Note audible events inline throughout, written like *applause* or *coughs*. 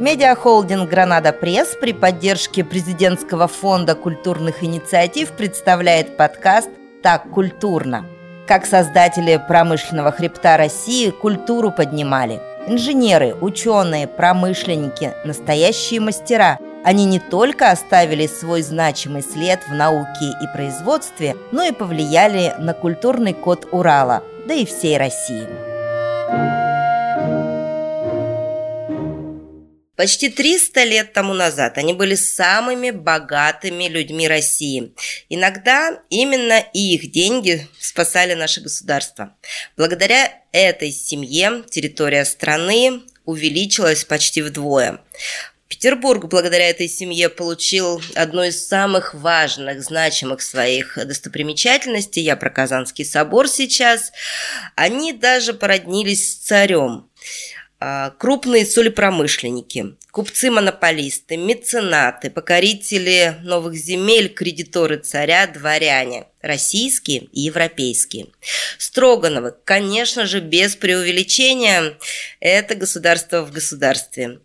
Медиахолдинг «Гранада Пресс» при поддержке президентского фонда культурных инициатив представляет подкаст «Так культурно». Как создатели промышленного хребта России культуру поднимали. Инженеры, ученые, промышленники – настоящие мастера. Они не только оставили свой значимый след в науке и производстве, но и повлияли на культурный код Урала, да и всей России. Почти 300 лет тому назад они были самыми богатыми людьми России. Иногда именно их деньги спасали наше государство. Благодаря этой семье территория страны увеличилась почти вдвое. Петербург благодаря этой семье получил одну из самых важных, значимых своих достопримечательностей. Я про Казанский собор сейчас. Они даже породнились с царем. А, крупные солепромышленники, купцы-монополисты, меценаты, покорители новых земель, кредиторы царя, дворяне, российские и европейские. Строгановы, конечно же, без преувеличения, это государство в государстве.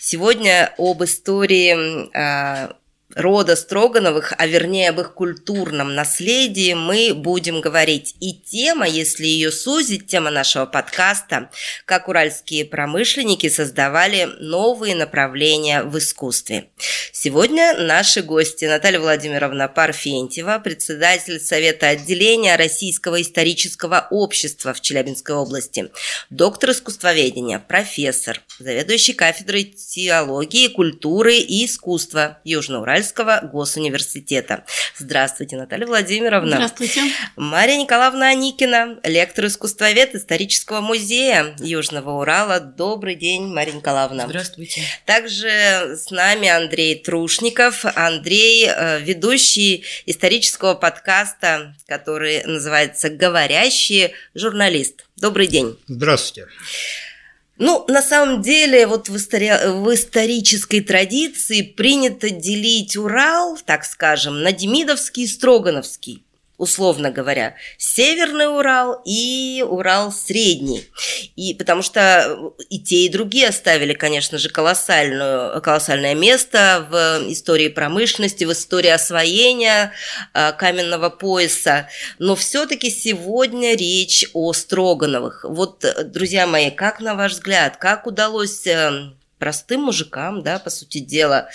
Сегодня об истории а, рода Строгановых, а вернее об их культурном наследии мы будем говорить. И тема, если ее сузить, тема нашего подкаста, как уральские промышленники создавали новые направления в искусстве. Сегодня наши гости Наталья Владимировна Парфентьева, председатель Совета отделения Российского исторического общества в Челябинской области, доктор искусствоведения, профессор, заведующий кафедрой теологии, культуры и искусства Южноуральского Уральского госуниверситета. Здравствуйте, Наталья Владимировна. Здравствуйте. Мария Николаевна Аникина, лектор искусствовед исторического музея Южного Урала. Добрый день, Мария Николаевна. Здравствуйте. Также с нами Андрей Трушников. Андрей, э, ведущий исторического подкаста, который называется «Говорящий журналист». Добрый день. Здравствуйте. Ну, на самом деле, вот в, истори... в исторической традиции принято делить Урал, так скажем, на Демидовский и Строгановский условно говоря, Северный Урал и Урал Средний. И потому что и те, и другие оставили, конечно же, колоссальную, колоссальное место в истории промышленности, в истории освоения э, каменного пояса. Но все-таки сегодня речь о Строгановых. Вот, друзья мои, как на ваш взгляд, как удалось э, простым мужикам, да, по сути дела,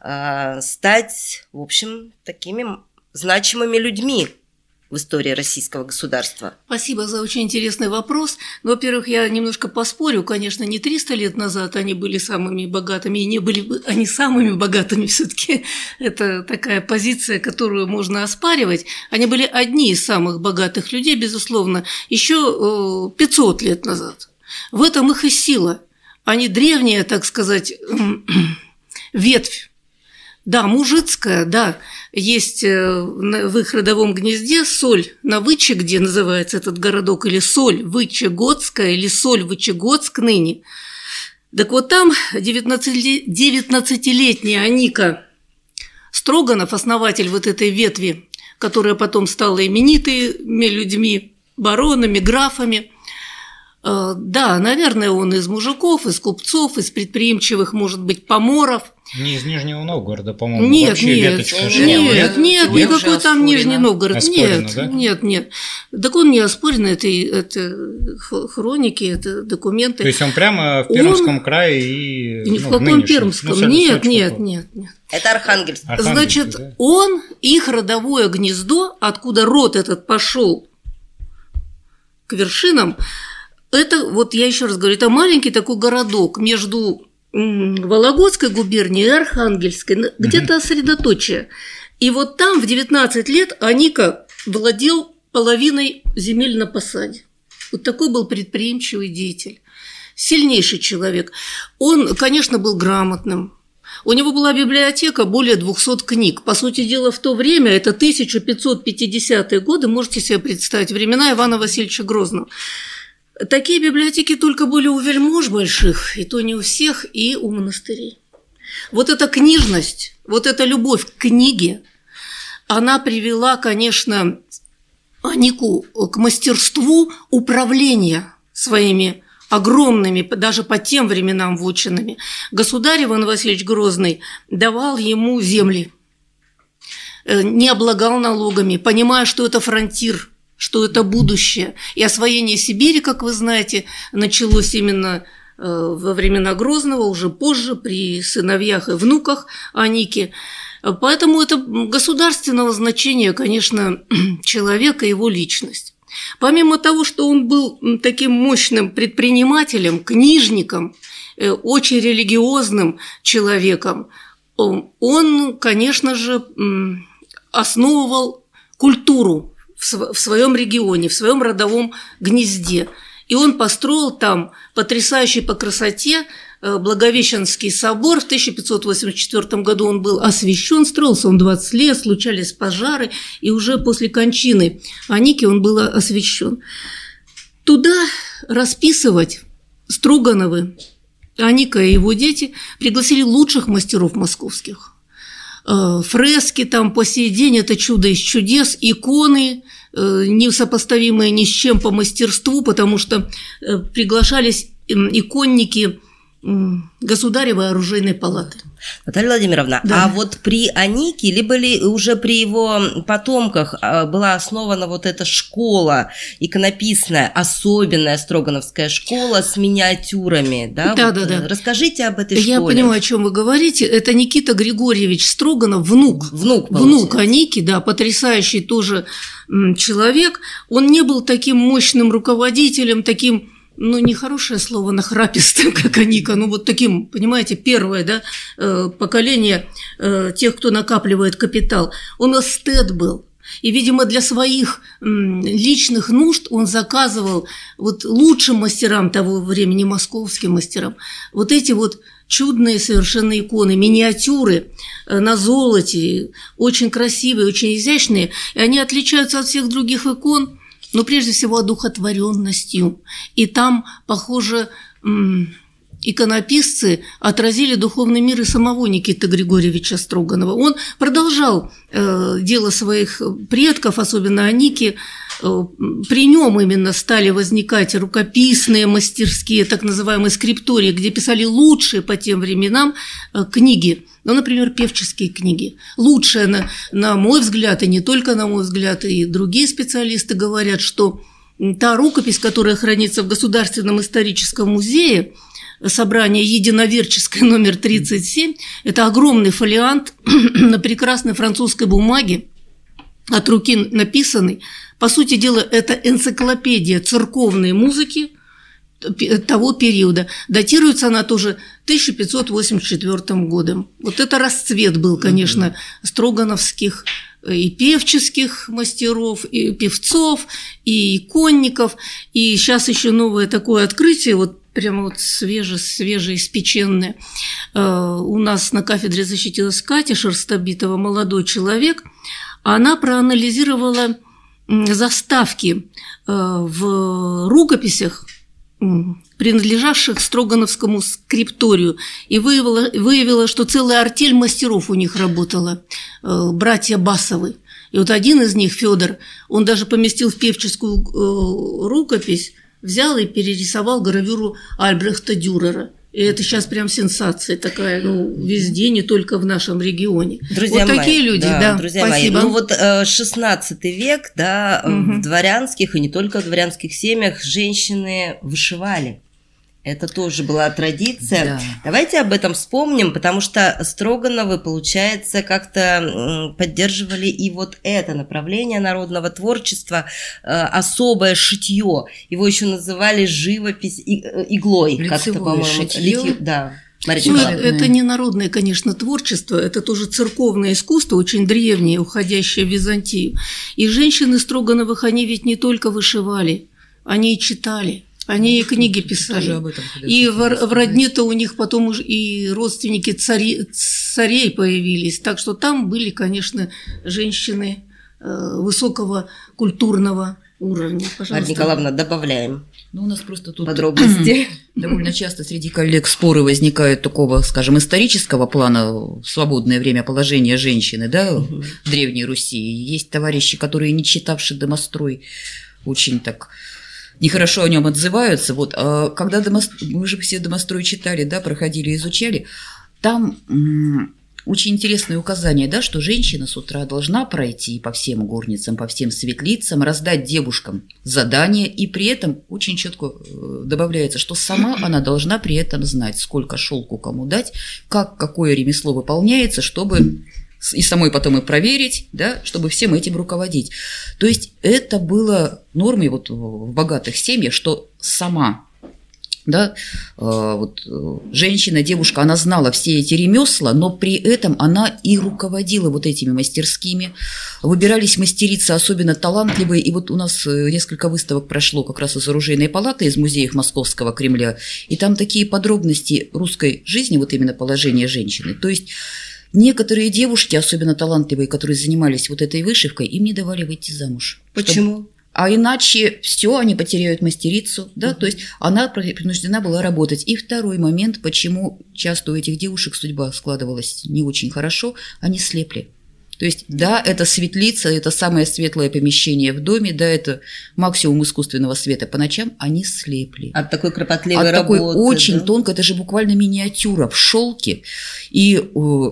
э, стать, в общем, такими значимыми людьми в истории российского государства? Спасибо за очень интересный вопрос. Ну, во-первых, я немножко поспорю. Конечно, не 300 лет назад они были самыми богатыми, и не были бы они самыми богатыми все таки Это такая позиция, которую можно оспаривать. Они были одни из самых богатых людей, безусловно, еще 500 э, лет назад. В этом их и сила. Они древняя, так сказать, *clears throat* ветвь да, мужицкая, да. Есть э, в их родовом гнезде соль на Выче, где называется этот городок, или соль Вычегодская, или соль Вычегодск ныне. Так вот там 19-летняя Аника Строганов, основатель вот этой ветви, которая потом стала именитыми людьми, баронами, графами, э, да, наверное, он из мужиков, из купцов, из предприимчивых, может быть, поморов – не из Нижнего Новгорода, по-моему. Нет, Вообще нет, веточка нет, нет, нет, никакой там Нижний Новгород. Оспорено, нет, да? нет, нет. Так он не оспорен, это, это хроники, это документы. То есть он прямо в Пермском он... крае и... Ни ну, в каком нынешнем. Пермском, ну, нет, нет, нет, нет. Это Архангельск. Архангельск Значит, да? он, их родовое гнездо, откуда род этот пошел к вершинам, это, вот я еще раз говорю, это маленький такой городок между Вологодской губернии и Архангельской, где-то средоточие. И вот там в 19 лет Аника владел половиной земель на посаде. Вот такой был предприимчивый деятель. Сильнейший человек. Он, конечно, был грамотным. У него была библиотека более 200 книг. По сути дела, в то время, это 1550-е годы, можете себе представить, времена Ивана Васильевича Грозного. Такие библиотеки только были у вельмож больших, и то не у всех, и у монастырей. Вот эта книжность, вот эта любовь к книге, она привела, конечно, Анику к мастерству управления своими огромными, даже по тем временам вотчинами. Государь Иван Васильевич Грозный давал ему земли, э, не облагал налогами, понимая, что это фронтир, что это будущее. И освоение Сибири, как вы знаете, началось именно э, во времена Грозного, уже позже, при сыновьях и внуках Аники. Поэтому это государственного значения, конечно, *clears throat* человека его личность. Помимо того, что он был таким мощным предпринимателем, книжником, э, очень религиозным человеком, он, конечно же, основывал культуру в своем регионе, в своем родовом гнезде. И он построил там потрясающий по красоте Э, Благовещенский собор. В 1584 году он был освящен, строился он 20 лет, случались пожары, и уже после кончины Аники он был освящен. Туда расписывать Строгановы, Аника и его дети пригласили лучших мастеров московских. Э, фрески там по сей день – это чудо из чудес, иконы, э, несопоставимые ни с чем по мастерству, потому что приглашались иконники – Государевой оружейной палаты. Наталья Владимировна, да. а вот при Анике, либо ли уже при его потомках а, была основана вот эта школа иконописная, особенная Строгановская школа с миниатюрами, да? Да, вот, да, да. Расскажите об этой Я школе. Я понимаю, о чем вы говорите. Это Никита Григорьевич Строганов, внук. Внук, Внук Аники, да, потрясающий тоже человек. Он не был таким мощным руководителем, таким ну, не хорошее слово, нахрапистым, *laughs* как Аника, ну, вот таким, понимаете, первое, да, э, поколение э, тех, кто накапливает капитал. Он эстет был. И, видимо, для своих личных нужд он заказывал вот лучшим мастерам того времени, московским мастерам, вот эти вот чудные совершенно иконы, миниатюры э, на золоте, очень красивые, очень изящные, и они отличаются от всех других икон – но прежде всего одухотворенностью. И там, похоже, иконописцы отразили духовный мир и самого Никиты Григорьевича Строганова. Он продолжал э, дело своих предков, особенно Аники. Э, при нем именно стали возникать рукописные мастерские, так называемые скриптории, где писали лучшие по тем временам э, книги. Ну, например, певческие книги. Лучшее, на, на мой взгляд, и не только на мой взгляд, и другие специалисты говорят, что та рукопись, которая хранится в Государственном историческом музее, собрание единоверческое *laughs* номер 37. Это огромный фолиант *clears throat* на прекрасной французской бумаге, от руки написанный. По сути дела, это энциклопедия церковной музыки того периода. Датируется она тоже 1584 годом. Вот это расцвет был, конечно, строгановских и певческих мастеров, и певцов, и иконников. И сейчас еще новое такое открытие, вот прямо вот свеже, свежеиспеченное. Э, у нас на кафедре защитилась Катя Шерстобитова, молодой человек. Она проанализировала заставки э, в рукописях, принадлежавших Строгановскому скрипторию, и выявила, выявила, что целая артель мастеров у них работала, э, братья Басовы. И вот один из них, Федор, он даже поместил в певческую рукопись взял и перерисовал гравюру Альбрехта Дюрера. И это сейчас прям сенсация такая, ну, везде, не только в нашем регионе. Друзья вот мои, такие люди, да, да друзья спасибо. мои. Ну вот 16 э, век, да, угу. в дворянских и не только в дворянских семьях женщины вышивали. Это тоже была традиция. Да. Давайте об этом вспомним, потому что Строгановы, получается, как-то поддерживали и вот это направление народного творчества, э, особое шитье. Его еще называли живопись э, иглой. Как-то, по-моему. Литье, да. Ну, это не народное, конечно, творчество, это тоже церковное искусство, очень древнее, уходящее в Византию. И женщины Строгановых, они ведь не только вышивали, они и читали. Они и книги писали. Об этом, и в, в родне-то у них потом уже и родственники цари, царей появились. Так что там были, конечно, женщины э, высокого культурного уровня. Пожалуйста. Марья Николаевна, добавляем. Ну, у нас просто тут подробности. *coughs* Довольно часто среди коллег споры возникают такого, скажем, исторического плана в свободное время положения женщины, да, в Древней Руси. Есть товарищи, которые, не читавшие домострой, очень так нехорошо о нем отзываются. Вот, а когда домост... мы же все домострой читали, да, проходили, изучали, там очень интересное указание, да, что женщина с утра должна пройти по всем горницам, по всем светлицам, раздать девушкам задание, и при этом очень четко э, добавляется, что сама *clears throat* она должна при этом знать, сколько шелку кому дать, как какое ремесло выполняется, чтобы и самой потом и проверить, да, чтобы всем этим руководить. То есть это было нормой вот в богатых семьях, что сама да, э, вот э, женщина, девушка, она знала все эти ремесла, но при этом она и руководила вот этими мастерскими. Выбирались мастерицы особенно талантливые, и вот у нас э, несколько выставок прошло как раз из оружейной палаты, из музеев Московского Кремля, и там такие подробности русской жизни, вот именно положения женщины. То есть некоторые девушки, особенно талантливые, которые занимались вот этой вышивкой, им не давали выйти замуж. Почему? Чтобы а иначе все, они потеряют мастерицу, да, uh то есть она принуждена была работать. И второй момент, почему часто у этих девушек судьба складывалась не очень хорошо, они слепли. То есть, да, это светлица, это самое светлое помещение в доме, да, это максимум искусственного света по ночам, они слепли. От такой кропотливой От работы. такой очень да? тонко, это же буквально миниатюра в шелке. И э,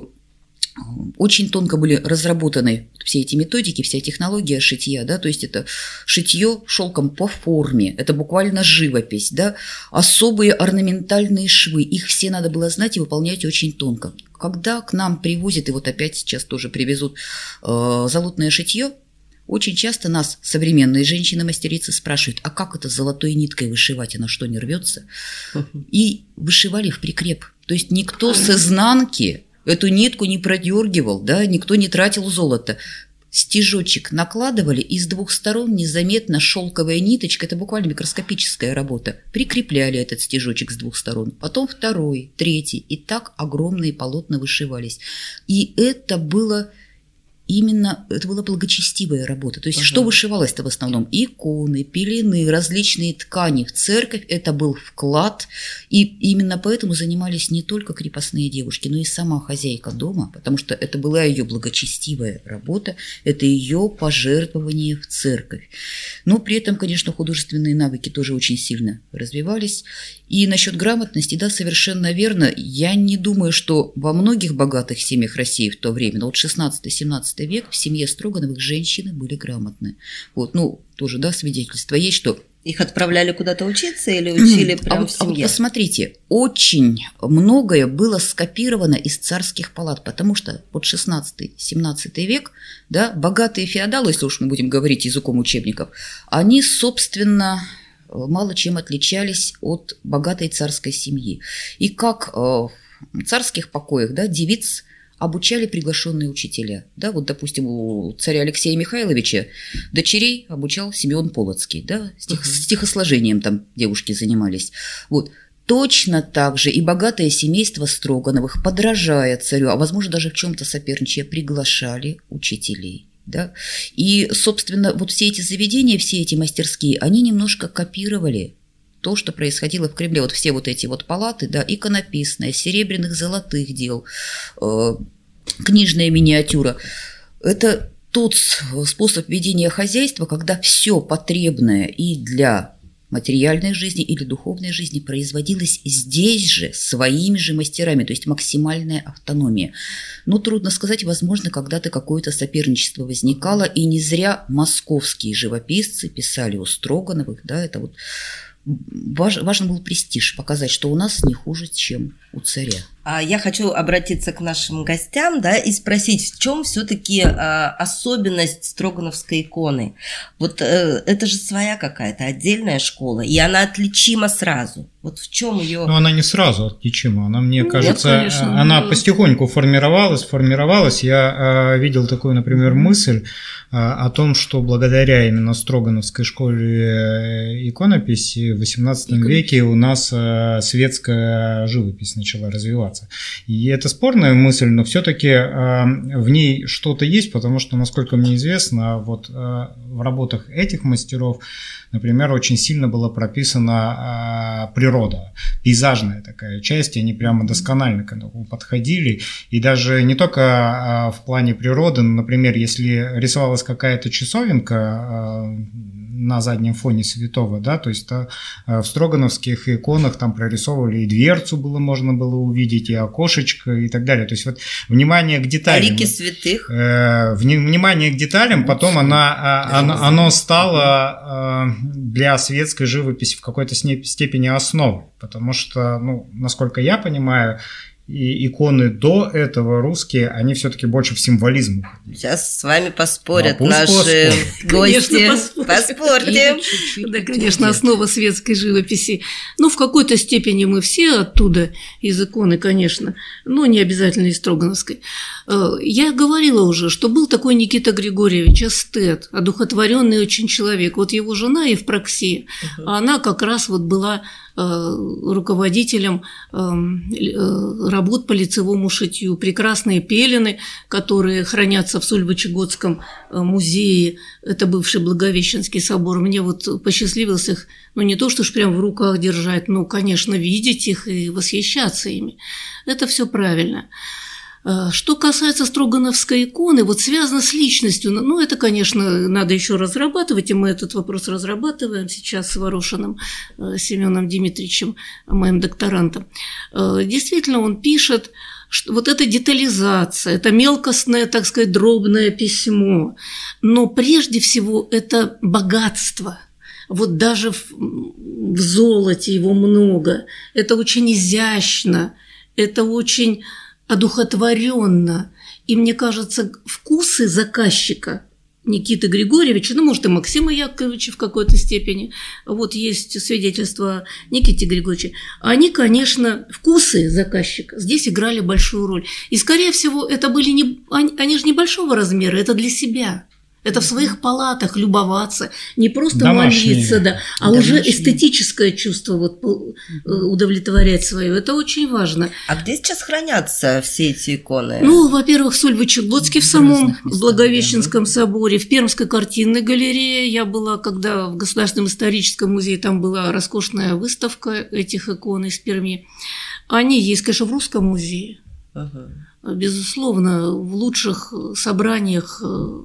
очень тонко были разработаны все эти методики, вся технология шитья, да, то есть это шитье шелком по форме, это буквально живопись, да, особые орнаментальные швы, их все надо было знать и выполнять очень тонко. Когда к нам привозят, и вот опять сейчас тоже привезут э, золотное шитье, очень часто нас современные женщины-мастерицы спрашивают, а как это золотой ниткой вышивать, она что, не рвется? И вышивали в прикреп. То есть никто с изнанки Эту нитку не продергивал, да, никто не тратил золото. Стежочек накладывали, и с двух сторон незаметно шелковая ниточка, это буквально микроскопическая работа, прикрепляли этот стежочек с двух сторон. Потом второй, третий, и так огромные полотна вышивались. И это было именно это была благочестивая работа. То есть ага. что вышивалось-то в основном? Иконы, пелены, различные ткани. В церковь это был вклад. И именно поэтому занимались не только крепостные девушки, но и сама хозяйка дома, потому что это была ее благочестивая работа, это ее пожертвование в церковь. Но при этом, конечно, художественные навыки тоже очень сильно развивались. И насчет грамотности, да, совершенно верно. Я не думаю, что во многих богатых семьях России в то время, но вот 16-17 век, в семье Строгановых женщины были грамотны. Вот, ну, тоже, да, свидетельство есть, что их отправляли куда-то учиться или учили прямо а вот, в семье? А вот посмотрите, очень многое было скопировано из царских палат, потому что под 16-17 век, да, богатые феодалы, если уж мы будем говорить языком учебников, они, собственно, мало чем отличались от богатой царской семьи. И как э, в царских покоях да, девиц обучали приглашенные учителя. Да, вот, допустим, у царя Алексея Михайловича дочерей обучал Симеон Полоцкий, да, стих, uh-huh. стихосложением там девушки занимались. Вот. Точно так же и богатое семейство Строгановых, подражая царю, а возможно даже в чем-то соперничая, приглашали учителей. Да? И, собственно, вот все эти заведения, все эти мастерские, они немножко копировали то, что происходило в Кремле. Вот все вот эти вот палаты, да, иконописная, серебряных, золотых дел, э, книжная миниатюра. Это тот способ ведения хозяйства, когда все потребное и для материальной жизни или духовной жизни производилось здесь же, своими же мастерами, то есть максимальная автономия. Но трудно сказать, возможно, когда-то какое-то соперничество возникало, и не зря московские живописцы писали у Строгановых, да, это вот важен был престиж, показать, что у нас не хуже, чем у царя. А я хочу обратиться к нашим гостям, да, и спросить, в чем все-таки а, особенность Строгановской иконы? Вот э, это же своя какая-то отдельная школа, и она отличима сразу. Вот в чем ее? Ну, она не сразу отличима. Она, мне Нет, кажется, конечно, она но... потихоньку формировалась, формировалась. Я э, видел такую, например, мысль э, о том, что благодаря именно Строгановской школе э, иконописи в XVIII веке у нас э, светская живопись начала развиваться. И это спорная мысль, но все-таки э, в ней что-то есть, потому что, насколько мне известно, вот э, в работах этих мастеров например, очень сильно была прописана э, природа, пейзажная такая часть, и они прямо досконально к этому подходили. И даже не только э, в плане природы, но, например, если рисовалась какая-то часовенка, на заднем фоне святого, да, то есть а, в строгановских иконах там прорисовывали и дверцу было можно было увидеть, и окошечко и так далее. То есть вот внимание к деталям. Лики святых. Э, внимание к деталям, потом она, а, оно, оно стало для светской живописи в какой-то степени основой, потому что, ну, насколько я понимаю, и иконы до этого русские, они все-таки больше в символизм Сейчас с вами поспорят ну, наши гости. Конечно, Поспорьте. Да, конечно, основа светской живописи. Ну, в какой-то степени мы все оттуда, из иконы, конечно, но не обязательно из Строгановской. Э, я говорила уже, что был такой Никита Григорьевич эстет, одухотворенный очень человек. Вот его жена Евпроксия, uh-huh. она как раз вот была руководителем эм, э, работ по лицевому шитью. Прекрасные пелены, которые хранятся в Сульвычегодском э, музее, это бывший Благовещенский собор. Мне вот посчастливилось их, ну не то что ж прям в руках держать, но, конечно, видеть их и восхищаться ими. Это все правильно. Э, что касается Строгановской иконы, вот связано с личностью, ну, это, конечно, надо еще разрабатывать, и мы этот вопрос разрабатываем сейчас с Ворошиным э, Семеном Дмитриевичем, моим докторантом. Э, действительно, он пишет, что вот эта детализация, это мелкостное, так сказать, дробное письмо, но прежде всего это богатство – вот даже в, в золоте его много. Это очень изящно, это очень одухотворенно. И мне кажется, вкусы заказчика Никиты Григорьевича, ну, может, и Максима Яковлевича в какой-то степени, вот есть свидетельства Никиты Григорьевича, они, конечно, вкусы заказчика здесь играли большую роль. И, скорее всего, это были не... Они, они же небольшого размера, это для себя. Это в своих палатах любоваться, не просто Домашние. молиться, да, а Домашние. уже эстетическое чувство вот э, удовлетворять свое. Это очень важно. А где сейчас хранятся все эти иконы? Ну, во-первых, в Сольвычегодске в самом местах, Благовещенском да. соборе, в Пермской картинной галерее. Я была, когда в Государственном историческом музее, там была роскошная выставка этих икон из Перми. Они есть, конечно, в Русском музее. Ага. Безусловно, в лучших собраниях э,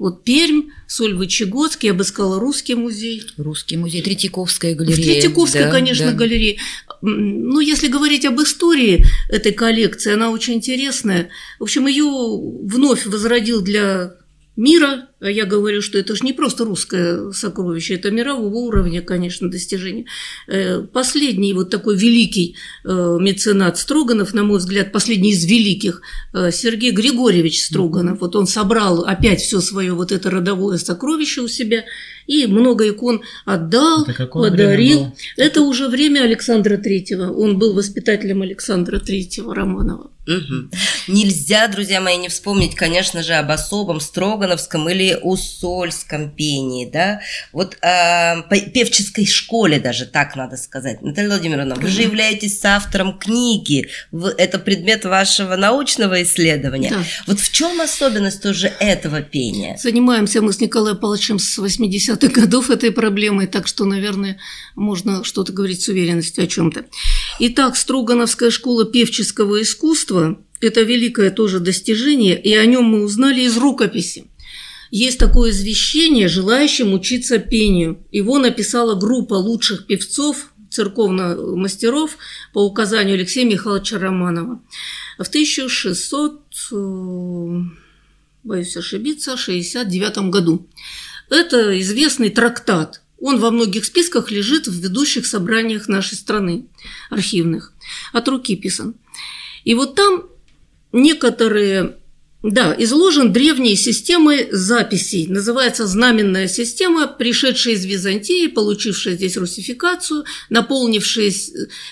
вот Пермь, Сольвычегодский, я бы сказала, Русский музей. Русский музей, Третьяковская галерея. Третьяковская, да, конечно, да. галерея. Ну, если говорить об истории этой коллекции, она очень интересная. В общем, ее вновь возродил для мира, я говорю, что это же не просто русское сокровище, это мирового уровня, конечно, достижение. Э, последний вот такой великий э, меценат Строганов, на мой взгляд, последний из великих, э, Сергей Григорьевич Строганов. Вот он собрал опять все свое вот это родовое сокровище у себя и много икон отдал, подарил. Это уже время Александра Третьего. Он был воспитателем Александра Третьего Романова. Угу. Нельзя, друзья мои, не вспомнить, конечно же, об особом Строгановском или Усольском пении, да, вот э, певческой школе даже, так надо сказать. Наталья Владимировна, вы же являетесь автором книги, это предмет вашего научного исследования. Да. Вот в чем особенность тоже этого пения? Занимаемся мы с Николаем Павловичем с 80-х годов этой проблемой, так что, наверное, можно что-то говорить с уверенностью о чем-то. Итак, Строгановская школа певческого искусства – это великое тоже достижение, и о нем мы узнали из рукописи. Есть такое извещение желающим учиться пению. Его написала группа лучших певцов, церковных мастеров по указанию Алексея Михайловича Романова. В 1600, э, боюсь ошибиться, 69 году. Это известный трактат он во многих списках лежит в ведущих собраниях нашей страны, архивных, от руки писан. И вот там некоторые да, изложен древней системой записей. Называется знаменная система, пришедшая из Византии, получившая здесь русификацию, наполнившие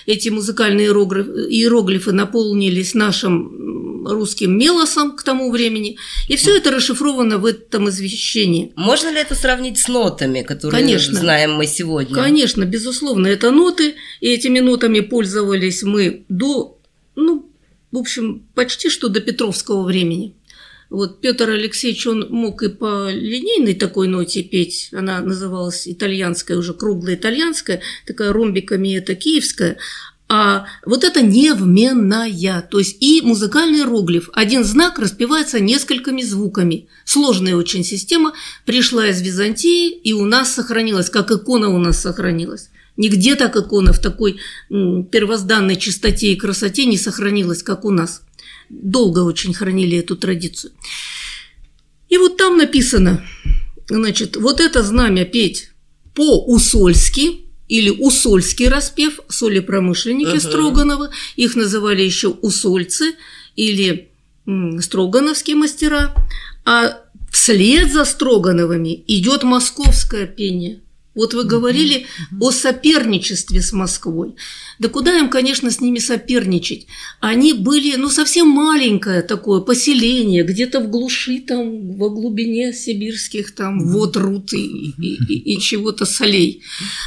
эти музыкальные иероглифы, наполнились нашим русским мелосом к тому времени. И все это расшифровано в этом извещении. Можно ли это сравнить с нотами, которые Конечно. знаем мы сегодня? Конечно, безусловно, это ноты. И этими нотами пользовались мы до, ну, в общем, почти что до Петровского времени. Вот Петр Алексеевич, он мог и по линейной такой ноте петь, она называлась итальянская, уже круглая итальянская, такая ромбиками это киевская, А вот это невменная, то есть и музыкальный иероглиф. Один знак распевается несколькими звуками. Сложная очень система, пришла из Византии и у нас сохранилась, как икона у нас сохранилась. Нигде так икона в такой первозданной чистоте и красоте не сохранилась, как у нас. Долго очень хранили эту традицию. И вот там написано, значит, вот это знамя петь по-усольски, или усольский распев, солепромышленники uh-huh. Строганова, их называли еще усольцы или м, строгановские мастера, а вслед за Строгановыми идет московское пение – вот вы говорили mm-hmm. о соперничестве с Москвой. Да куда им, конечно, с ними соперничать? Они были, ну, совсем маленькое такое поселение, где-то в глуши, там, во глубине сибирских, там, mm-hmm. вот рут и, и, и, и *laughs* чего-то солей.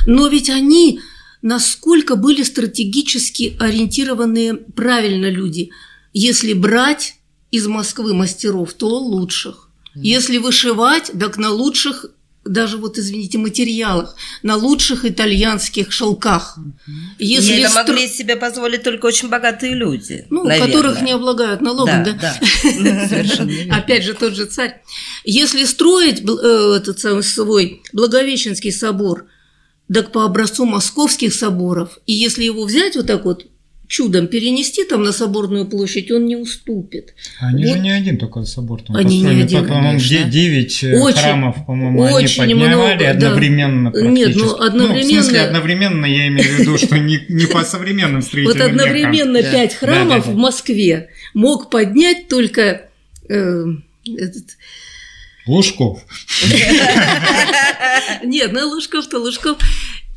Но ведь они насколько были стратегически ориентированные правильно люди. Если брать из Москвы мастеров, то лучших. Если вышивать, так на лучших даже вот, извините, материалах, на лучших итальянских шелках. Если И это стро... могли себе позволить только очень богатые люди. Ну, наверное. которых не облагают налогом, да? да? да. *laughs* Опять же, тот же царь. Если строить э, этот самый свой Благовещенский собор, так по образцу московских соборов, и если его взять вот так вот чудом перенести там на Соборную площадь, он не уступит. Они вот. же не один только собор там они построили, не один, по-моему, 9 э, очень, храмов, по-моему, они поднимали много, одновременно да. Нет, ну одновременно... Ну, в смысле, одновременно я имею в виду, что не, не по современным строительным Вот одновременно пять храмов в Москве мог поднять только э, этот... Лужков. *laughs* Нет, на Лужков-то Лужков.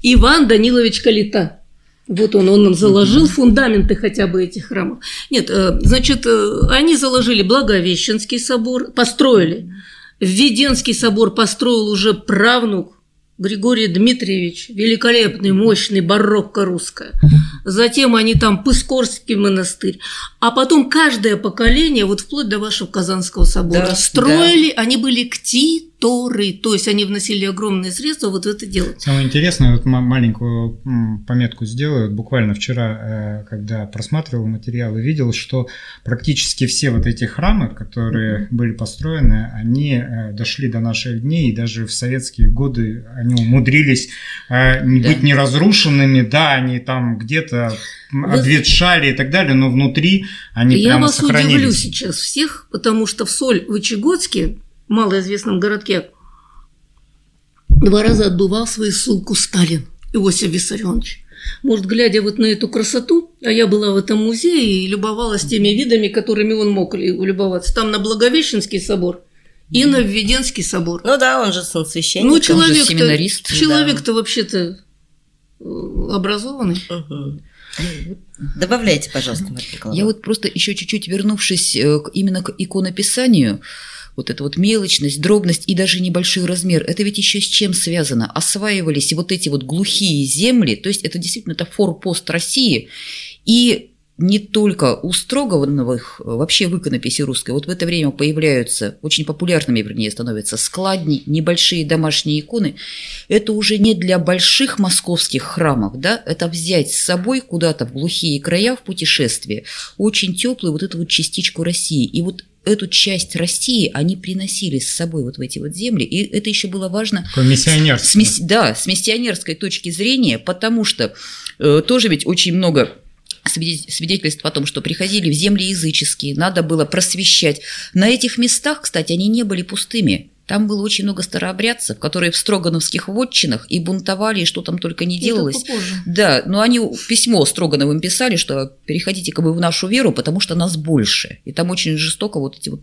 Иван Данилович Калита. Вот он, он нам заложил фундаменты хотя бы этих храмов. Нет, э, значит, э, они заложили Благовещенский собор, построили. Введенский собор построил уже правнук Григорий Дмитриевич, великолепный, мощный, барокко русская. Затем они там Пыскорский монастырь. А потом каждое поколение, вот вплоть до вашего Казанского собора, да, строили, да. они были кти торы, то есть они вносили огромные средства вот в это дело. Самое интересное, вот маленькую пометку сделаю, буквально вчера, э, когда просматривал материалы, видел, что практически все вот эти храмы, которые mm-hmm. были построены, они э, дошли до наших дней, и даже в советские годы они умудрились э, не да. быть неразрушенными, да, они там где-то обветшали и так далее, но внутри они Я прямо сохранились. Я вас удивлю сейчас всех, потому что в Соль Вычегодске малоизвестном городке, два раза отбывал свою ссылку Сталин Иосиф Виссарионович. Может, глядя вот на эту красоту, а я была в этом музее и любовалась теми видами, которыми он мог любоваться. Там на Благовещенский собор и на Введенский собор. Ну да, он же сын священник. Ну, человек-то, семинарист. Человек-то да. вообще-то образованный. Добавляйте, пожалуйста, Мария Я вот просто еще чуть-чуть вернувшись э, именно к иконописанию, вот эта вот мелочность, дробность и даже небольшой размер, это ведь еще с чем связано? Осваивались вот эти вот глухие земли, то есть это действительно это форпост России, и не только у Строгановых, вообще в иконописи русской, вот в это время появляются, очень популярными, вернее, становятся складни, небольшие домашние иконы. Это уже не для больших московских храмов, да, это взять с собой куда-то в глухие края в путешествие, очень теплую вот эту вот частичку России. И вот эту часть России они приносили с собой вот в эти вот земли, и это еще было важно с, с, да, с миссионерской точки зрения, потому что э, тоже ведь очень много свидетельств о том, что приходили в земли языческие, надо было просвещать. На этих местах, кстати, они не были пустыми. Там было очень много старообрядцев, которые в строгановских вотчинах и бунтовали, и что там только не делалось. Да, но они письмо Строгановым писали, что переходите как бы в нашу веру, потому что нас больше. И там очень жестоко вот эти вот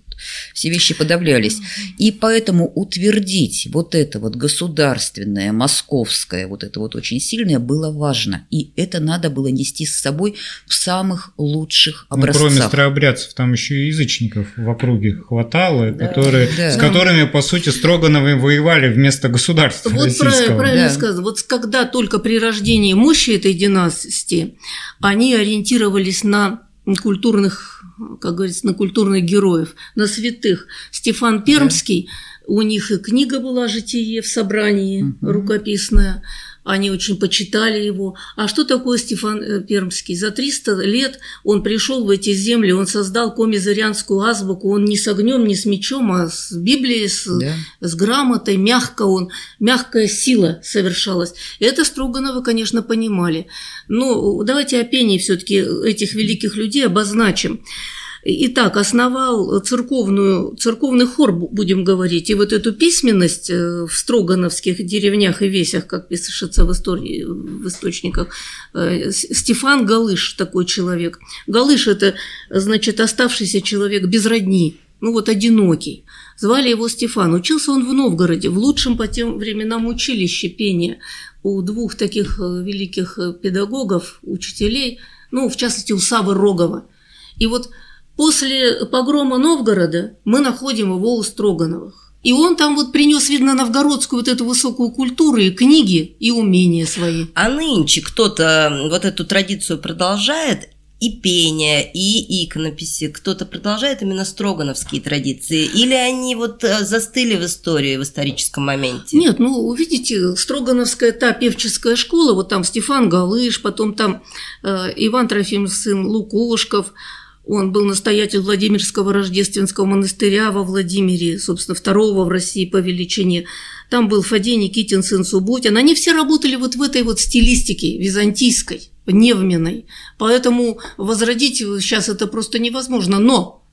все вещи подавлялись. И поэтому утвердить вот это вот государственное, московское, вот это вот очень сильное было важно. И это надо было нести с собой в самых лучших образцах. Ну, кроме старообрядцев, там еще и язычников в округе хватало, да. которые, да. с которыми, по сути, Строгановы воевали вместо государства Вот российского. правильно да. сказано. Вот когда только при рождении мощи этой династии они ориентировались на культурных, как говорится, на культурных героев, на святых. Стефан Пермский, да. у них и книга была «Житие» в собрании угу. рукописная. Они очень почитали его. А что такое Стефан э, Пермский? За 300 лет он пришел в эти земли, он создал комизарианскую азбуку, он не с огнем, не с мечом, а с Библией, с, да. с грамотой, мягко он, мягкая сила совершалась. Это Строгановы, конечно, понимали. Но давайте о пении все-таки этих великих людей обозначим. Итак, основал церковную, церковный хор, будем говорить, и вот эту письменность э, в строгановских деревнях и весях, как пишется в, истории, в источниках, э, Стефан Галыш такой человек. Галыш – это, значит, оставшийся человек без родни, ну вот одинокий. Звали его Стефан. Учился он в Новгороде, в лучшем по тем временам училище пения у двух таких э, великих педагогов, учителей, ну, в частности, у Савы Рогова. И вот После погрома Новгорода мы находим его у Строгановых. И он там вот принес, видно, новгородскую вот эту высокую культуру и книги, и умения свои. А нынче кто-то вот эту традицию продолжает, и пение, и иконописи. Кто-то продолжает именно строгановские традиции? Или они вот э, застыли в истории, в историческом моменте? Нет, ну, увидите, строгановская та певческая школа, вот там Стефан Галыш, потом там э, Иван Трофимов, сын Лукошков, он был настоятель Владимирского рождественского монастыря во Владимире, собственно, второго в России по величине. Там был Фадей Никитин, сын Субботин. Они все работали вот в этой вот стилистике византийской, невменной. Поэтому возродить сейчас это просто невозможно. Но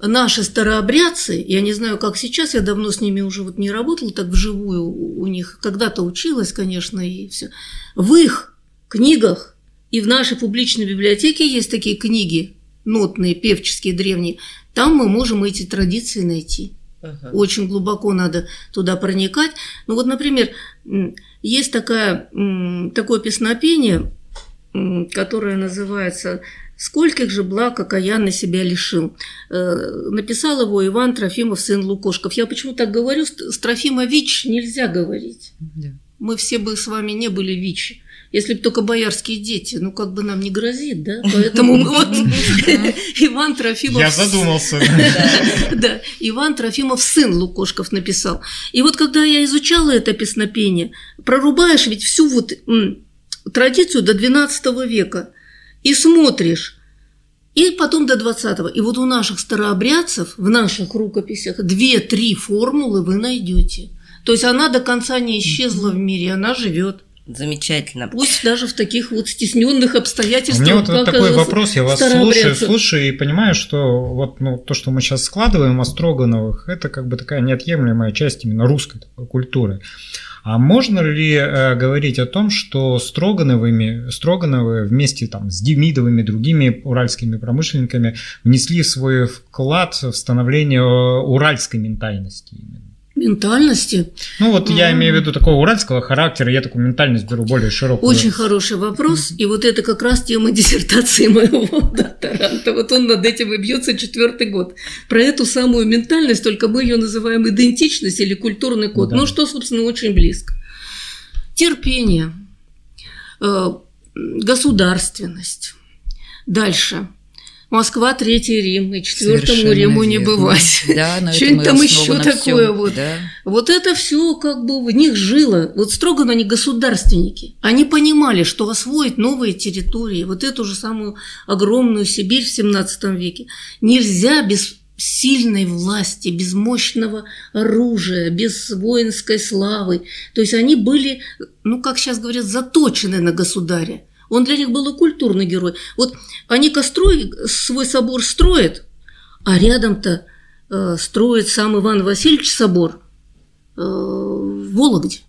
наши старообрядцы, я не знаю, как сейчас, я давно с ними уже вот не работала так вживую у них, когда-то училась, конечно, и все. В их книгах и в нашей публичной библиотеке есть такие книги нотные, певческие, древние, там мы можем эти традиции найти. Ага. Очень глубоко надо туда проникать. Ну вот, например, есть такая, такое песнопение, которое называется «Скольких же благ окаянно себя лишил». Э, написал его Иван Трофимов, сын Лукошков. Я почему так говорю? С Трофимович нельзя говорить. Да. Мы все бы с вами не были ВИЧ. Если бы только боярские дети, ну как бы нам не грозит, да? *laughs* Поэтому вот *laughs* Иван Трофимов... Я задумался. *laughs* Да, Иван Трофимов сын Лукошков написал. И вот когда я изучала это песнопение, прорубаешь ведь всю вот традицию до 12 века и смотришь, и потом до 20-го. И вот у наших старообрядцев, в наших рукописях, две-три формулы вы найдете. То есть она до конца не исчезла в мире, она живет. Замечательно. Пусть даже в таких вот стесненных обстоятельствах. У меня вот, вот такой вопрос, я вас слушаю, слушаю и понимаю, что вот ну, то, что мы сейчас складываем о Строгановых, это как бы такая неотъемлемая часть именно русской такой культуры. А можно ли э, говорить о том, что Строгановыми, Строгановы вместе там, с Демидовыми, другими уральскими промышленниками внесли свой вклад в становление э, уральской ментальности именно? Ментальности? Ну вот я имею в виду такого уральского характера, я такую ментальность беру более широкую. Очень хороший вопрос, и вот это как раз тема *laughs* диссертации моего докторанта. Вот он над этим и бьется четвертый год. Про эту самую ментальность, только мы ее называем идентичность или культурный код. Да. Ну что, собственно, очень близко. Терпение, э, государственность. Дальше – Москва, Третий Рим, и Четвертому Риму не бывать. *laughs* Да, Что-нибудь там еще такое вот. Да. Вот это все как бы в них жило. Вот строго но они государственники. Они понимали, что освоить новые территории, вот эту же самую огромную Сибирь в 17 веке, нельзя без сильной власти, без мощного оружия, без воинской славы. То есть они были, ну, как сейчас говорят, заточены на государя. Он для них был и культурный герой. Вот они кострой свой собор строят, а рядом-то э, строит сам Иван Васильевич собор э, в Вологде.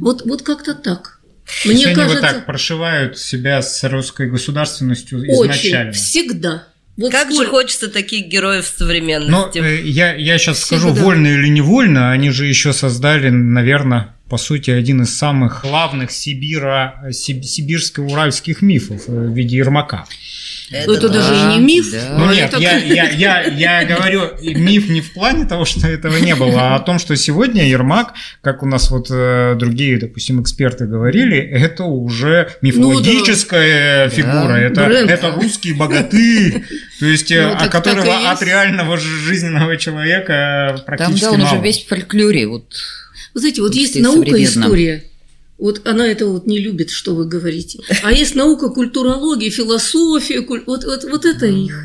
Вот, вот как-то так. Мне Если кажется, они вот так прошивают себя с русской государственностью изначально. Очень, всегда. Вот как сколь... же хочется таких героев современности. Но э, я, я сейчас Всегда. скажу, вольно или невольно, они же еще создали, наверное, по сути, один из самых главных сибира, сибирско-уральских мифов э, в виде Ермака. Это, это да, даже и не миф. Да. Ну нет, это... я, я, я, я говорю миф не в плане того, что этого не было, а о том, что сегодня Ермак, как у нас вот э, другие, допустим, эксперты говорили, это уже мифологическая ну, да. фигура, да. это, это русский богатырь, то есть ну, от которого от реального жизненного человека практически Там, да, он мало. уже весь в фольклоре, вот вы знаете, вот есть наука история, Вот она это вот не любит, что вы говорите. А есть наука, культурология, философия, куль... вот, вот, вот это их.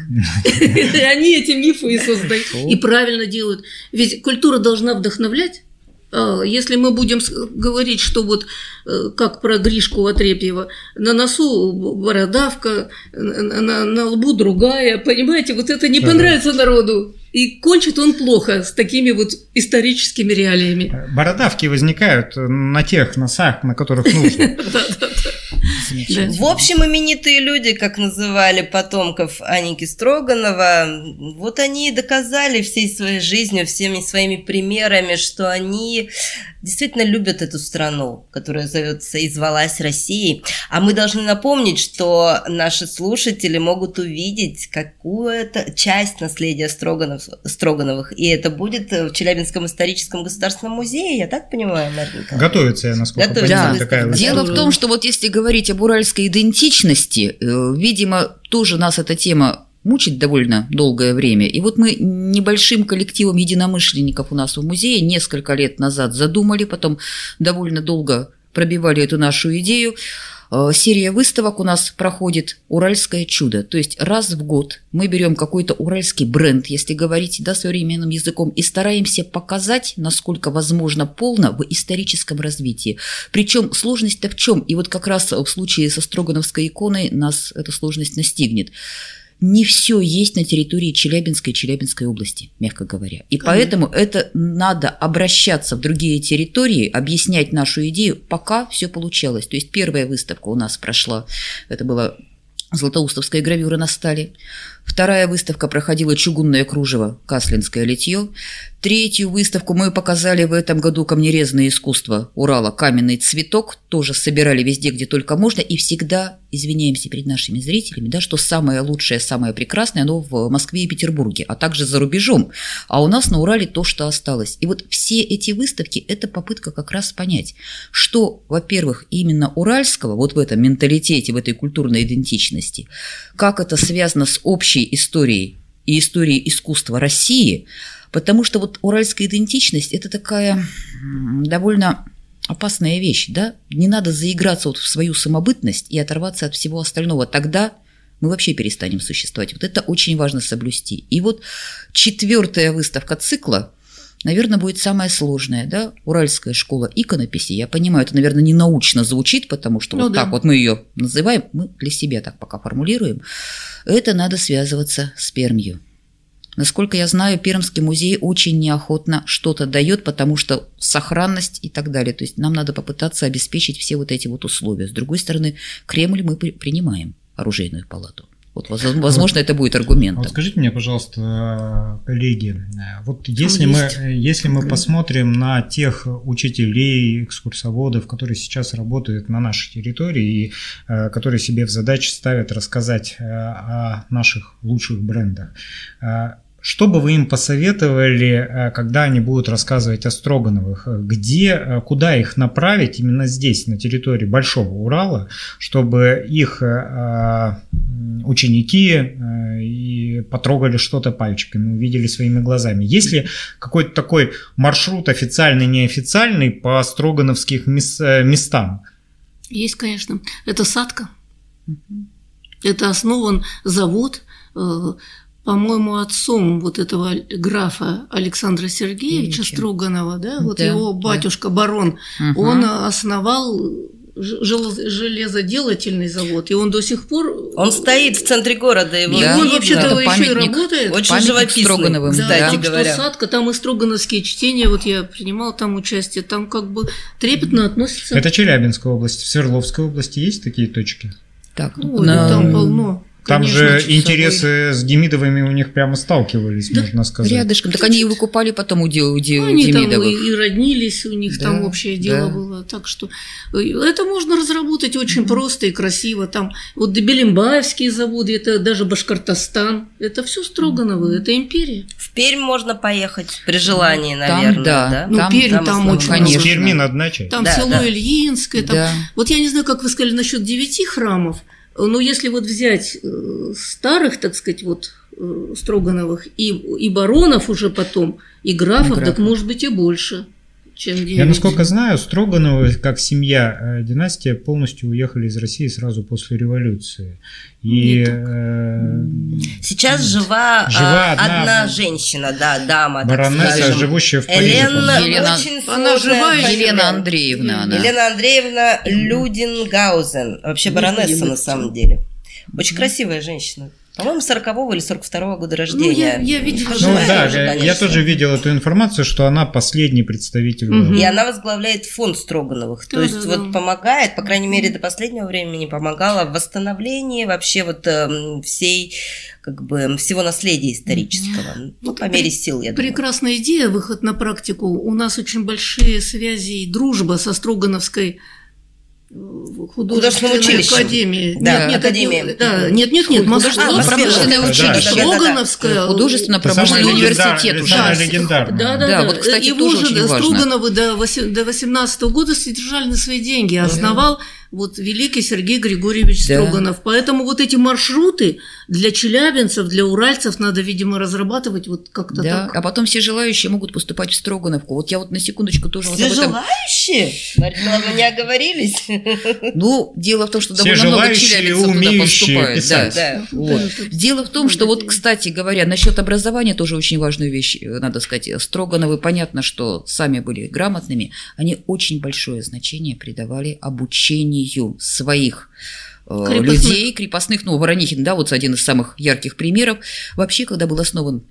*laughs* Они эти мифы и создают. И правильно делают. Ведь культура должна вдохновлять, а, если мы будем говорить, что вот э, как про Гришку Отрепьева, на носу бородавка, на, на лбу другая, понимаете, вот это не понравится народу. И кончит он плохо с такими вот историческими реалиями. Бородавки возникают на тех носах, на которых *laughs* нужно. В общем, именитые люди, как называли потомков Аники Строганова, вот они доказали всей своей жизнью, всеми своими примерами, что они действительно любят эту страну, которая зовется и звалась Россией. А мы должны напомнить, что наши слушатели могут увидеть какую-то часть наследия Строганов, Строгановых, и это будет в Челябинском историческом государственном музее, я так понимаю, Маринка? Готовится, я насколько Готовится. понимаю, да. такая Дело в том, что вот если говорить об уральской идентичности, э, видимо, тоже нас эта тема мучить довольно долгое время. И вот мы небольшим коллективом единомышленников у нас в музее несколько лет назад задумали, потом довольно долго пробивали эту нашу идею. Э, серия выставок у нас проходит «Уральское чудо». То есть раз в год мы берем какой-то уральский бренд, если говорить да, современным языком, и стараемся показать, насколько возможно полно в историческом развитии. Причем сложность-то в чем? И вот как раз в случае со Строгановской иконой нас эта сложность настигнет не все есть на территории Челябинской и Челябинской области, мягко говоря. И Конечно. поэтому это надо обращаться в другие территории, объяснять нашу идею, пока все получалось. То есть первая выставка у нас прошла, это была Златоустовская гравюра на стале. Вторая выставка проходила «Чугунное кружево. Каслинское литье». Третью выставку мы показали в этом году камнерезное искусство Урала «Каменный цветок». Тоже собирали везде, где только можно. И всегда извиняемся перед нашими зрителями, да, что самое лучшее, самое прекрасное, оно в Москве и Петербурге, а также за рубежом. А у нас на Урале то, что осталось. И вот все эти выставки – это попытка как раз понять, что, во-первых, именно уральского, вот в этом менталитете, в этой культурной идентичности, как это связано с общей историей и историей искусства России – Потому что вот уральская идентичность – это такая довольно опасная вещь, да? Не надо заиграться вот в свою самобытность и оторваться от всего остального. Тогда мы вообще перестанем существовать. Вот это очень важно соблюсти. И вот четвертая выставка цикла, наверное, будет самая сложная, да? Уральская школа иконописи. Я понимаю, это, наверное, не научно звучит, потому что ну, вот да. так вот мы ее называем, мы для себя так пока формулируем. Это надо связываться с Пермью. Насколько я знаю, Пермский музей очень неохотно что-то дает, потому что сохранность и так далее. То есть нам надо попытаться обеспечить все вот эти вот условия. С другой стороны, Кремль мы принимаем, оружейную палату. Вот, возможно, это будет аргумент. Вот скажите мне, пожалуйста, коллеги, вот если мы, если мы посмотрим на тех учителей, экскурсоводов, которые сейчас работают на нашей территории и э, которые себе в задачу ставят рассказать э, о наших лучших брендах, э, что бы вы им посоветовали, э, когда они будут рассказывать о Строгановых? Где, э, куда их направить именно здесь, на территории Большого Урала, чтобы их э, ученики и потрогали что-то пальчиками, увидели своими глазами? Есть ли какой-то такой маршрут официальный, неофициальный по строгановских местам? Есть, конечно. Это Садка. Это основан завод по-моему, отцом вот этого графа Александра Сергеевича Ильича. Строганова, да, вот да, его батюшка да. барон, угу. он основал железоделательный завод, и он до сих пор... Он стоит в центре города, его и он вообще-то да, еще и работает. Очень живописный, Строгановым, кстати да, говоря. Что Садка, там и строгановские чтения, вот я принимал там участие, там как бы трепетно относятся. Это Челябинская область, в Свердловской области есть такие точки? Так, Ой, на... там полно. Там же интересы с Демидовыми у них прямо сталкивались, да, можно сказать. Рядышком. Так они и выкупали потом у, у, у они Демидовых. там и, и роднились, у них да, там общее дело да. было. Так что э, это можно разработать очень mm-hmm. просто и красиво. Там вот Белимбаевские заводы, это даже Башкортостан. Это все Строганово, mm-hmm. это империя. В Пермь можно поехать при желании, наверное. Там, да. да? Ну, там, Пермь там, там очень конечно. Перми надо начать. Там да, село да. Ильинское. Там... Да. Вот я не знаю, как вы сказали насчет девяти храмов. Но если вот взять э, старых, так сказать, вот э, Строгановых и, и баронов уже потом, и графов, и графов. так может быть и больше чем 9. Я, насколько знаю, Строгановы, как семья, э, династия, полностью уехали из России сразу после революции. И, э, Сейчас жива, жива одна, одна женщина, да, дама. Баронесса, живущая в Париже. Елена, Елена, очень она жива, Елена Андреевна. Она. Елена Андреевна Людингаузен. Вообще баронесса на самом деле. Очень красивая женщина. По-моему, 40-го или 42-го года рождения. Ну, я, я видела. Ну, да, тоже, я, я тоже видел эту информацию, что она последний представитель. Угу. И она возглавляет фонд Строгановых. Да, То есть да, вот да. помогает, по крайней мере, до последнего времени помогала в восстановлении вообще вот э, всей как бы всего наследия исторического. Ну, вот по мере сил, я думаю. Прекрасная идея, выход на практику. У нас очень большие связи и дружба со Строгановской художественной училище. академии. Да, нет, нет, академия. Да, нет, нет, нет, Москва, промышленное училище. Слогановская. Художественно-промышленный университет уже. Да, легендарный. Да, да, да. Вот, кстати, Его тоже же Строгановы до 18 года содержали на свои деньги. Основал вот великий Сергей Григорьевич да. Строганов. Поэтому вот эти маршруты для челябинцев, для уральцев надо, видимо, разрабатывать вот как-то да. так. А потом все желающие могут поступать в Строгановку. Вот я вот на секундочку тоже все вот об этом... желающие? Марина, мы не оговорились. Ну, дело в том, что довольно много челябинцев туда поступают. Да. Да. Вот. Дело в том, что вот, кстати говоря, насчет образования тоже очень важную вещь, э, надо сказать. Строгановы, понятно, что сами были грамотными, они очень большое значение придавали обучению линию своих э, крепостных. людей, крепостных, ну, Воронихин, да, вот один из самых ярких примеров. Вообще, когда был основан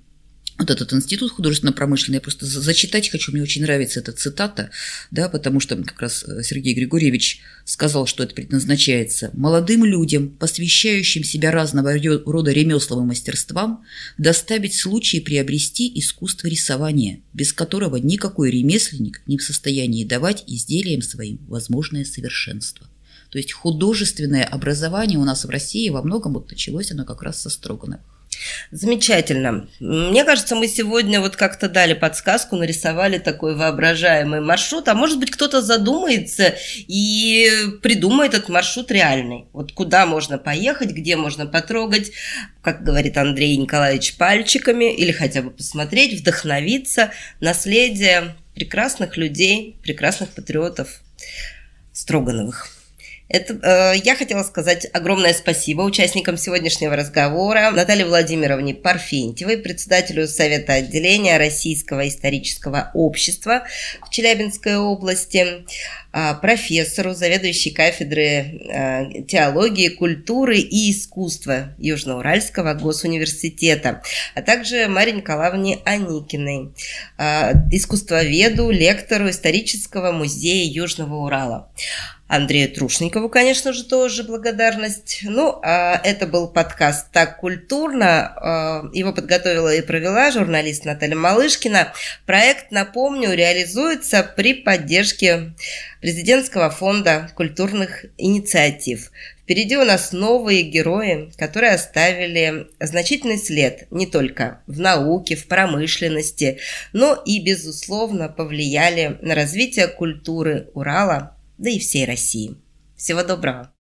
вот этот институт художественно-промышленный, я просто зачитать хочу, мне очень нравится эта цитата, да, потому что как раз э, Сергей Григорьевич сказал, что это предназначается молодым людям, посвящающим себя разного рода ремеслам и мастерствам, доставить случай приобрести искусство рисования, без которого никакой ремесленник не в состоянии давать изделиям своим возможное совершенство. То есть художественное образование у нас в России во многом вот началось оно как раз со Строгановых. Замечательно. Мне кажется, мы сегодня вот как-то дали подсказку, нарисовали такой воображаемый маршрут, а может быть кто-то задумается и придумает этот маршрут реальный. Вот куда можно поехать, где можно потрогать, как говорит Андрей Николаевич, пальчиками или хотя бы посмотреть, вдохновиться, наследие прекрасных людей, прекрасных патриотов Строгановых. Это, э, я хотела сказать огромное спасибо участникам сегодняшнего разговора Наталье Владимировне Парфентьевой, председателю Совета отделения Российского исторического общества в Челябинской области, э, профессору, заведующей кафедры э, теологии, культуры и искусства Южноуральского госуниверситета, а также Марии Николаевне Аникиной, э, искусствоведу, лектору исторического музея Южного Урала. Андрею Трушникову, конечно же, тоже благодарность. Ну, а это был подкаст «Так культурно». А, его подготовила и провела журналист Наталья Малышкина. Проект, напомню, реализуется при поддержке Президентского фонда культурных инициатив. Впереди у нас новые герои, которые оставили значительный след не только в науке, в промышленности, но и, безусловно, повлияли на развитие культуры Урала, да и всей России. Всего доброго!